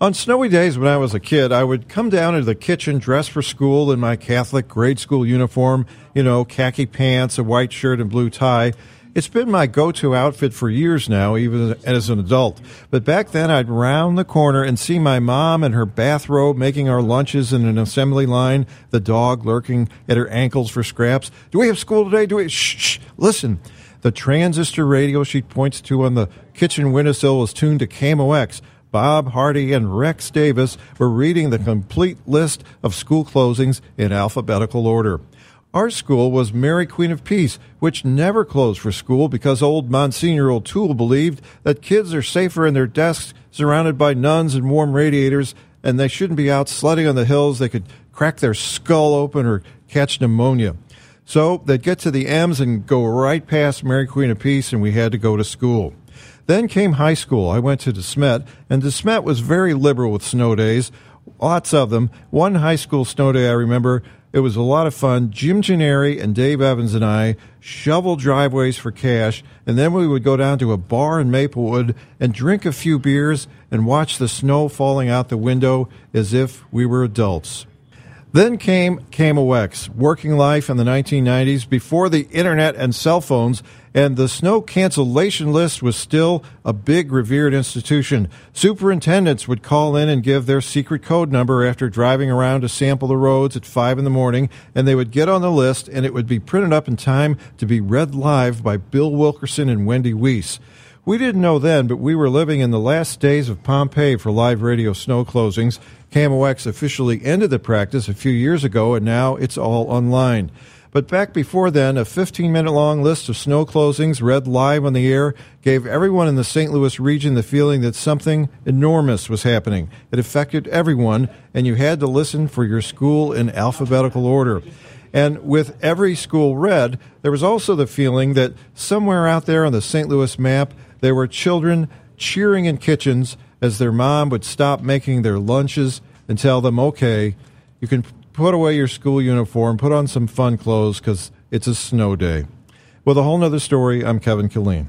On snowy days when I was a kid, I would come down into the kitchen dressed for school in my Catholic grade school uniform, you know, khaki pants, a white shirt, and blue tie. It's been my go to outfit for years now, even as an adult. But back then, I'd round the corner and see my mom in her bathrobe making our lunches in an assembly line, the dog lurking at her ankles for scraps. Do we have school today? Do we? Shh, shh. Listen. The transistor radio she points to on the kitchen windowsill was tuned to KMOX. Bob Hardy and Rex Davis were reading the complete list of school closings in alphabetical order. Our school was Mary Queen of Peace, which never closed for school because old Monsignor O'Toole believed that kids are safer in their desks surrounded by nuns and warm radiators, and they shouldn't be out sledding on the hills. They could crack their skull open or catch pneumonia. So they'd get to the M's and go right past Mary Queen of Peace, and we had to go to school. Then came high school. I went to DeSmet, and DeSmet was very liberal with snow days, lots of them. One high school snow day I remember it was a lot of fun. Jim Gennari and Dave Evans and I shoveled driveways for cash, and then we would go down to a bar in Maplewood and drink a few beers and watch the snow falling out the window as if we were adults. Then came KMOX, working life in the 1990s before the internet and cell phones, and the snow cancellation list was still a big revered institution. Superintendents would call in and give their secret code number after driving around to sample the roads at 5 in the morning, and they would get on the list, and it would be printed up in time to be read live by Bill Wilkerson and Wendy Weiss. We didn't know then, but we were living in the last days of Pompeii for live radio snow closings. KMOX officially ended the practice a few years ago, and now it's all online. But back before then, a 15 minute long list of snow closings read live on the air gave everyone in the St. Louis region the feeling that something enormous was happening. It affected everyone, and you had to listen for your school in alphabetical order. And with every school read, there was also the feeling that somewhere out there on the St. Louis map, there were children cheering in kitchens as their mom would stop making their lunches and tell them, okay, you can put away your school uniform, put on some fun clothes because it's a snow day. With a whole nother story, I'm Kevin Killeen.